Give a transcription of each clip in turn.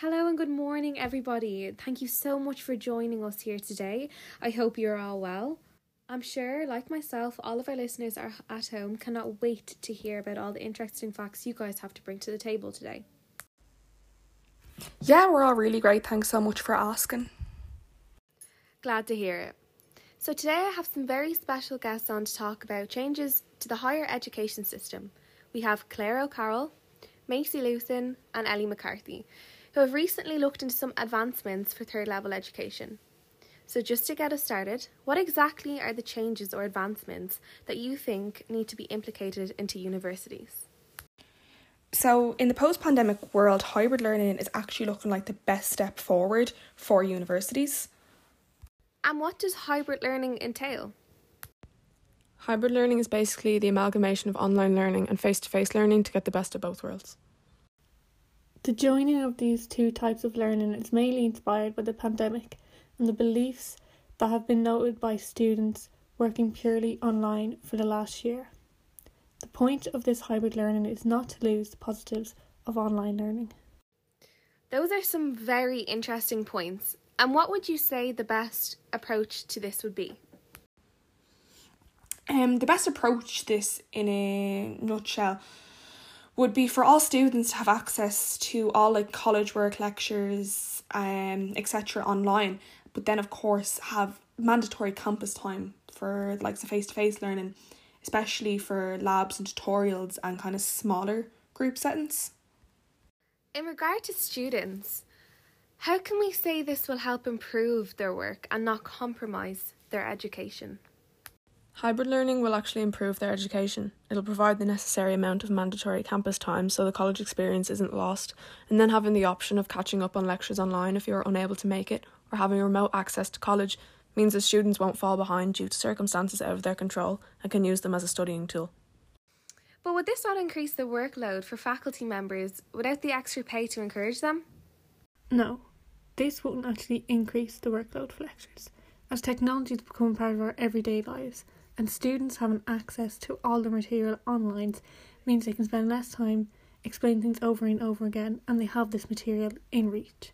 Hello and good morning, everybody. Thank you so much for joining us here today. I hope you're all well. I'm sure, like myself, all of our listeners are at home cannot wait to hear about all the interesting facts you guys have to bring to the table today. Yeah, we're all really great. Thanks so much for asking. Glad to hear it. So, today I have some very special guests on to talk about changes to the higher education system. We have Claire O'Carroll, Macy Lewson, and Ellie McCarthy, who have recently looked into some advancements for third level education. So, just to get us started, what exactly are the changes or advancements that you think need to be implicated into universities? So, in the post pandemic world, hybrid learning is actually looking like the best step forward for universities. And what does hybrid learning entail? Hybrid learning is basically the amalgamation of online learning and face to face learning to get the best of both worlds. The joining of these two types of learning is mainly inspired by the pandemic and the beliefs that have been noted by students working purely online for the last year. The point of this hybrid learning is not to lose the positives of online learning. Those are some very interesting points. And what would you say the best approach to this would be? Um, the best approach to this, in a nutshell, would be for all students to have access to all like college work, lectures, um, etc. online but then of course have mandatory campus time for like the face to face learning, especially for labs and tutorials and kind of smaller group settings. In regard to students, how can we say this will help improve their work and not compromise their education? Hybrid learning will actually improve their education. It'll provide the necessary amount of mandatory campus time so the college experience isn't lost, and then having the option of catching up on lectures online if you're unable to make it or having remote access to college means that students won't fall behind due to circumstances out of their control and can use them as a studying tool. But would this not increase the workload for faculty members without the extra pay to encourage them? No, this wouldn't actually increase the workload for lecturers, as technology has become part of our everyday lives, and students having access to all the material online means they can spend less time explaining things over and over again, and they have this material in reach.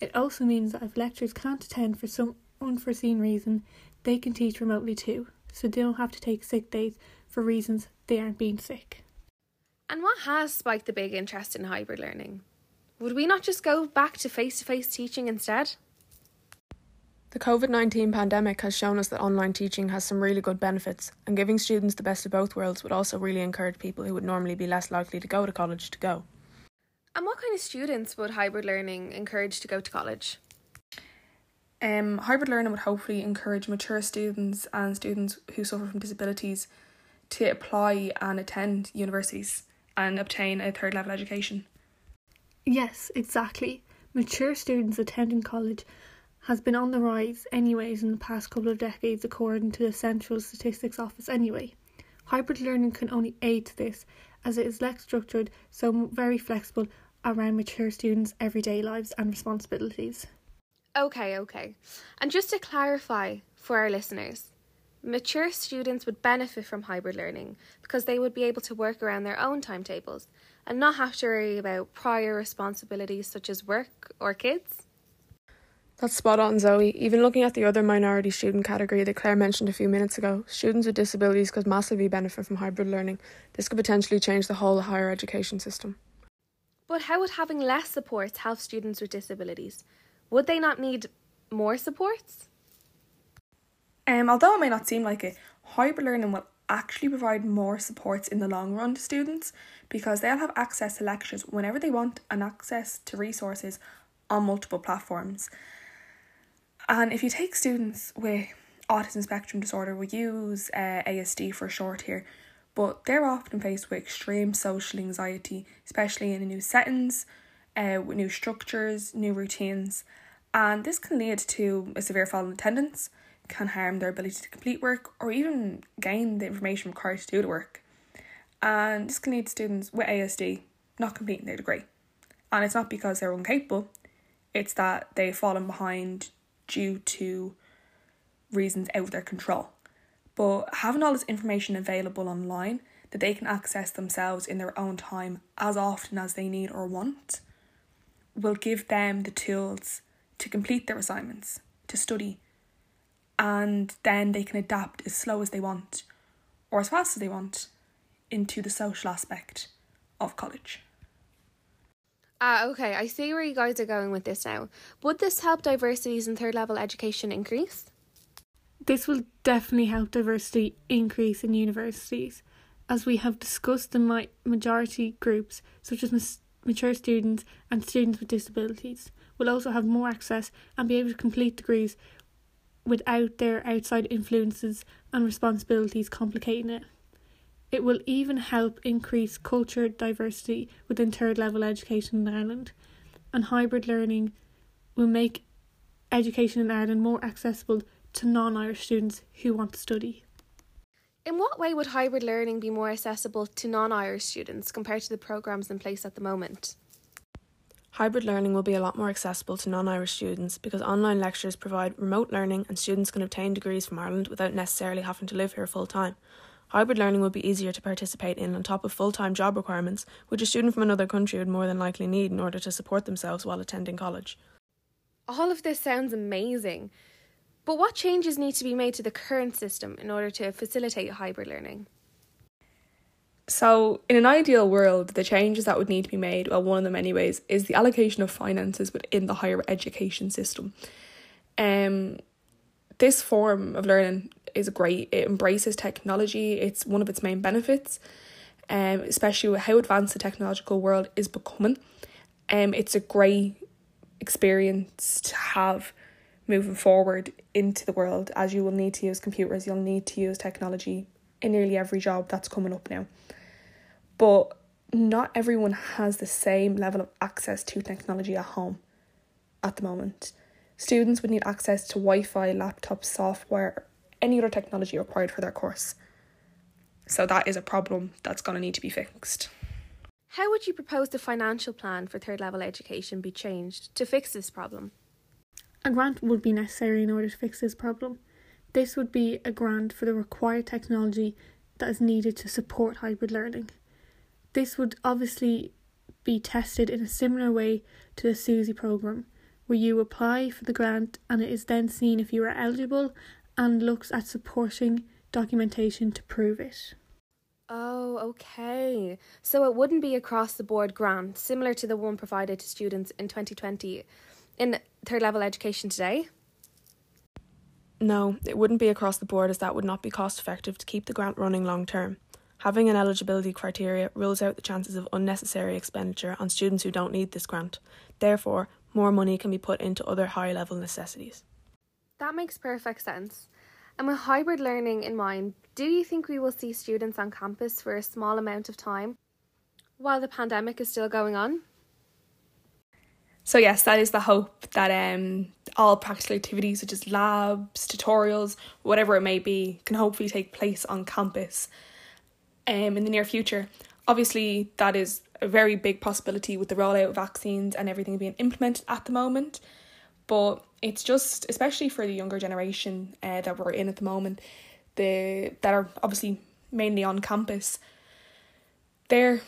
It also means that if lecturers can't attend for some unforeseen reason, they can teach remotely too, so they don't have to take sick days for reasons they aren't being sick. And what has spiked the big interest in hybrid learning? Would we not just go back to face to face teaching instead? The COVID 19 pandemic has shown us that online teaching has some really good benefits, and giving students the best of both worlds would also really encourage people who would normally be less likely to go to college to go. And what kind of students would hybrid learning encourage to go to college? Um, hybrid learning would hopefully encourage mature students and students who suffer from disabilities to apply and attend universities and obtain a third level education. Yes, exactly. Mature students attending college has been on the rise anyways in the past couple of decades according to the Central Statistics Office anyway. Hybrid learning can only aid to this as it is less structured, so very flexible around mature students' everyday lives and responsibilities. Okay, okay. And just to clarify for our listeners, mature students would benefit from hybrid learning because they would be able to work around their own timetables and not have to worry about prior responsibilities such as work or kids. That's spot on, Zoe. Even looking at the other minority student category that Claire mentioned a few minutes ago, students with disabilities could massively benefit from hybrid learning. This could potentially change the whole higher education system. But how would having less supports help students with disabilities? Would they not need more supports? Um, although it may not seem like it, hybrid learning will actually provide more supports in the long run to students because they'll have access to lectures whenever they want and access to resources on multiple platforms. And if you take students with autism spectrum disorder, we use uh, ASD for short here, but they're often faced with extreme social anxiety, especially in new settings, uh, with new structures, new routines, and this can lead to a severe fall in attendance, can harm their ability to complete work, or even gain the information required to do the work. And this can lead students with ASD not completing their degree. And it's not because they're incapable, it's that they've fallen behind due to reasons out of their control but having all this information available online that they can access themselves in their own time as often as they need or want will give them the tools to complete their assignments, to study, and then they can adapt as slow as they want or as fast as they want into the social aspect of college. Ah, okay, I see where you guys are going with this now. Would this help diversities in third level education increase? This will definitely help diversity increase in universities, as we have discussed the mi- majority groups, such as mas- mature students and students with disabilities, will also have more access and be able to complete degrees without their outside influences and responsibilities complicating it. It will even help increase culture diversity within third level education in Ireland, and hybrid learning will make education in Ireland more accessible to non Irish students who want to study. In what way would hybrid learning be more accessible to non Irish students compared to the programmes in place at the moment? Hybrid learning will be a lot more accessible to non Irish students because online lectures provide remote learning and students can obtain degrees from Ireland without necessarily having to live here full time. Hybrid learning would be easier to participate in on top of full time job requirements, which a student from another country would more than likely need in order to support themselves while attending college. All of this sounds amazing. But what changes need to be made to the current system in order to facilitate hybrid learning? So, in an ideal world, the changes that would need to be made, well, one of them, anyways, is the allocation of finances within the higher education system. Um, this form of learning is great. It embraces technology. It's one of its main benefits, um, especially with how advanced the technological world is becoming. Um, it's a great experience to have moving forward into the world, as you will need to use computers. You'll need to use technology in nearly every job that's coming up now but not everyone has the same level of access to technology at home at the moment. Students would need access to Wi Fi, laptop, software, any other technology required for their course. So that is a problem that's going to need to be fixed. How would you propose the financial plan for third level education be changed to fix this problem? A grant would be necessary in order to fix this problem. This would be a grant for the required technology that is needed to support hybrid learning. This would obviously be tested in a similar way to the SUSI programme, where you apply for the grant and it is then seen if you are eligible and looks at supporting documentation to prove it. Oh, okay. So it wouldn't be across the board grant, similar to the one provided to students in 2020 in third level education today? No, it wouldn't be across the board as that would not be cost effective to keep the grant running long term. Having an eligibility criteria rules out the chances of unnecessary expenditure on students who don't need this grant. Therefore, more money can be put into other high level necessities. That makes perfect sense. And with hybrid learning in mind, do you think we will see students on campus for a small amount of time while the pandemic is still going on? So yes, that is the hope that um all practical activities such as labs, tutorials, whatever it may be, can hopefully take place on campus um, in the near future. Obviously, that is a very big possibility with the rollout of vaccines and everything being implemented at the moment. But it's just, especially for the younger generation uh, that we're in at the moment, the that are obviously mainly on campus, they're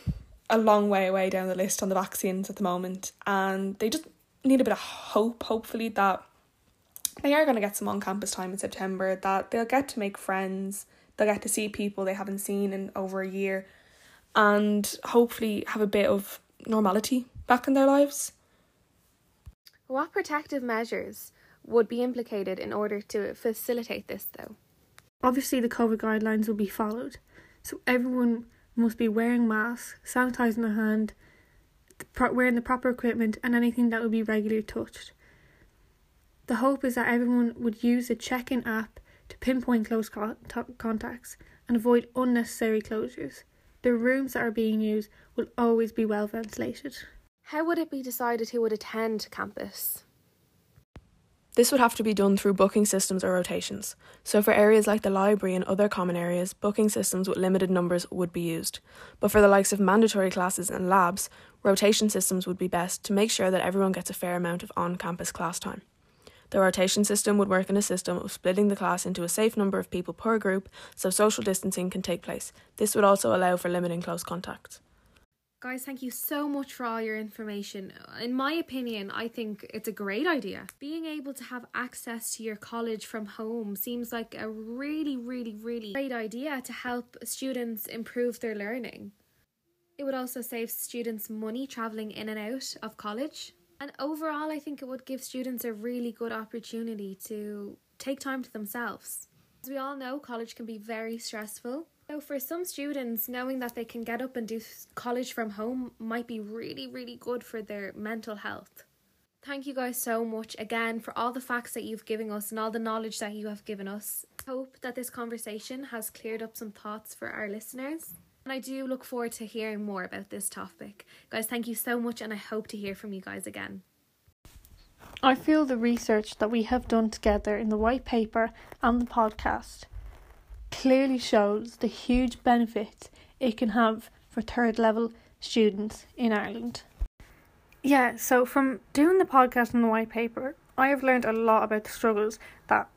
a long way away down the list on the vaccines at the moment, and they just need a bit of hope. Hopefully, that they are going to get some on campus time in September. That they'll get to make friends They'll get to see people they haven't seen in over a year and hopefully have a bit of normality back in their lives. What protective measures would be implicated in order to facilitate this, though? Obviously, the COVID guidelines will be followed, so everyone must be wearing masks, sanitising their hand, wearing the proper equipment, and anything that will be regularly touched. The hope is that everyone would use the check in app to pinpoint close contacts and avoid unnecessary closures. The rooms that are being used will always be well ventilated. How would it be decided who would attend campus? This would have to be done through booking systems or rotations. So, for areas like the library and other common areas, booking systems with limited numbers would be used. But for the likes of mandatory classes and labs, rotation systems would be best to make sure that everyone gets a fair amount of on campus class time. The rotation system would work in a system of splitting the class into a safe number of people per group so social distancing can take place. This would also allow for limiting close contacts. Guys, thank you so much for all your information. In my opinion, I think it's a great idea. Being able to have access to your college from home seems like a really, really, really great idea to help students improve their learning. It would also save students money travelling in and out of college. And overall, I think it would give students a really good opportunity to take time to themselves. As we all know, college can be very stressful. So, for some students, knowing that they can get up and do college from home might be really, really good for their mental health. Thank you guys so much again for all the facts that you've given us and all the knowledge that you have given us. Hope that this conversation has cleared up some thoughts for our listeners. And I do look forward to hearing more about this topic. Guys, thank you so much, and I hope to hear from you guys again. I feel the research that we have done together in the white paper and the podcast clearly shows the huge benefit it can have for third level students in Ireland. Yeah, so from doing the podcast and the white paper, I have learned a lot about the struggles that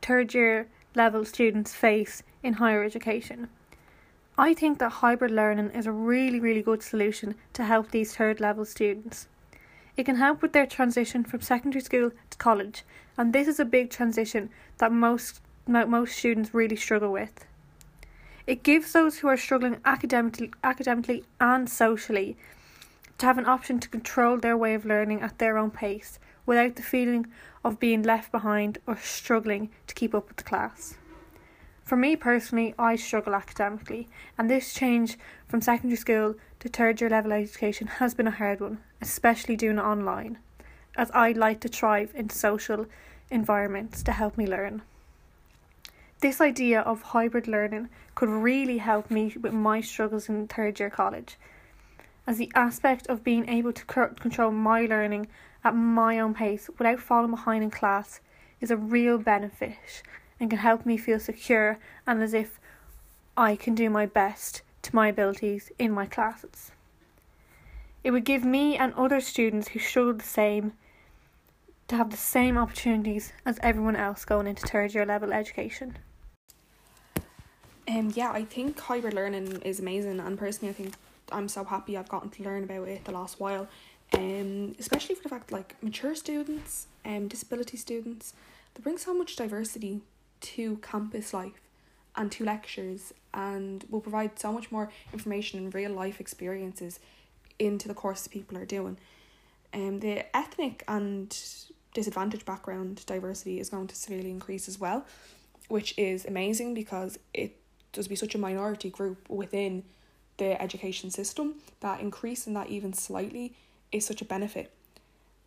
third year level students face in higher education. I think that hybrid learning is a really, really good solution to help these third level students. It can help with their transition from secondary school to college, and this is a big transition that most most students really struggle with. It gives those who are struggling academically, academically and socially to have an option to control their way of learning at their own pace without the feeling of being left behind or struggling to keep up with the class. For me personally, I struggle academically, and this change from secondary school to third year level education has been a hard one, especially doing it online, as I like to thrive in social environments to help me learn. This idea of hybrid learning could really help me with my struggles in third year college, as the aspect of being able to control my learning at my own pace without falling behind in class is a real benefit and can help me feel secure and as if I can do my best to my abilities in my classes. It would give me and other students who struggle the same to have the same opportunities as everyone else going into third year level education. Um, yeah, I think hybrid learning is amazing, and personally, I think I'm so happy I've gotten to learn about it the last while. Um, especially for the fact like mature students, um, disability students, they bring so much diversity to campus life and to lectures and will provide so much more information and real life experiences into the courses people are doing. Um, the ethnic and disadvantaged background diversity is going to severely increase as well, which is amazing because it does be such a minority group within the education system that increasing that even slightly is such a benefit.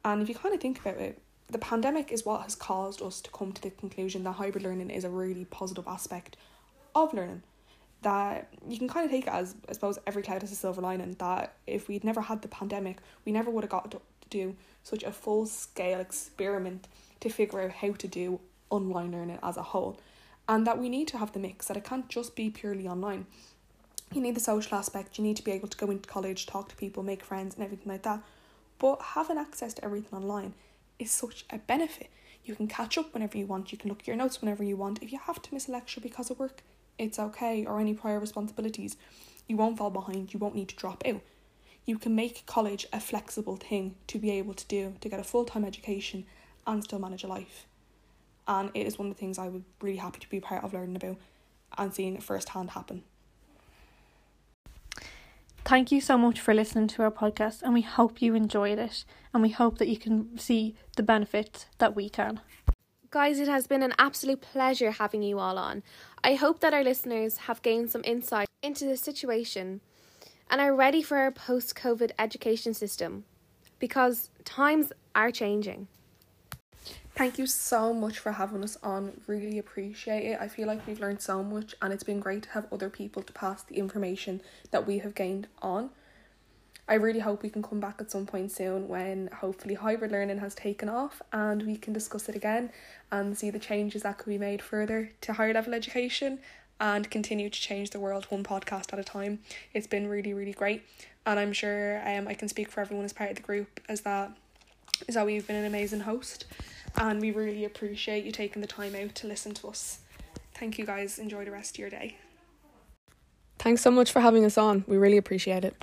And if you kind of think about it, the pandemic is what has caused us to come to the conclusion that hybrid learning is a really positive aspect of learning. That you can kind of take it as, I suppose, every cloud has a silver lining. That if we'd never had the pandemic, we never would have got to do such a full scale experiment to figure out how to do online learning as a whole. And that we need to have the mix, that it can't just be purely online. You need the social aspect, you need to be able to go into college, talk to people, make friends, and everything like that. But having access to everything online is such a benefit. You can catch up whenever you want, you can look at your notes whenever you want. If you have to miss a lecture because of work, it's okay, or any prior responsibilities. You won't fall behind, you won't need to drop out. You can make college a flexible thing to be able to do, to get a full time education and still manage a life. And it is one of the things I would really happy to be part of learning about and seeing it firsthand happen. Thank you so much for listening to our podcast, and we hope you enjoyed it, and we hope that you can see the benefits that we can. Guys, it has been an absolute pleasure having you all on. I hope that our listeners have gained some insight into the situation and are ready for our post COVID education system because times are changing. Thank you so much for having us on. Really appreciate it. I feel like we've learned so much, and it's been great to have other people to pass the information that we have gained on. I really hope we can come back at some point soon when hopefully hybrid learning has taken off and we can discuss it again and see the changes that could be made further to higher level education and continue to change the world one podcast at a time. It's been really, really great. And I'm sure um, I can speak for everyone as part of the group as that is that we've been an amazing host and we really appreciate you taking the time out to listen to us. Thank you guys. Enjoy the rest of your day. Thanks so much for having us on. We really appreciate it.